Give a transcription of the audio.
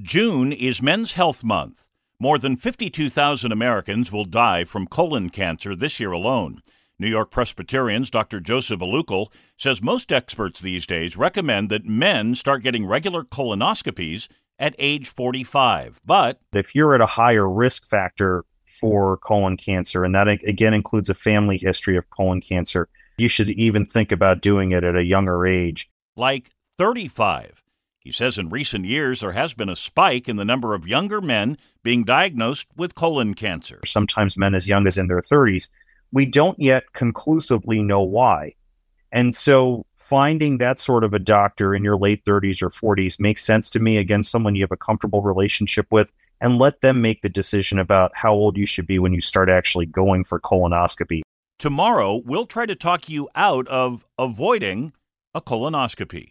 June is Men's Health Month. More than 52,000 Americans will die from colon cancer this year alone. New York Presbyterian's Dr. Joseph Alukal says most experts these days recommend that men start getting regular colonoscopies at age 45. But if you're at a higher risk factor for colon cancer, and that again includes a family history of colon cancer, you should even think about doing it at a younger age. Like 35. He says in recent years there has been a spike in the number of younger men being diagnosed with colon cancer. Sometimes men as young as in their 30s. We don't yet conclusively know why. And so finding that sort of a doctor in your late 30s or 40s makes sense to me. Again, someone you have a comfortable relationship with, and let them make the decision about how old you should be when you start actually going for colonoscopy. Tomorrow, we'll try to talk you out of avoiding a colonoscopy.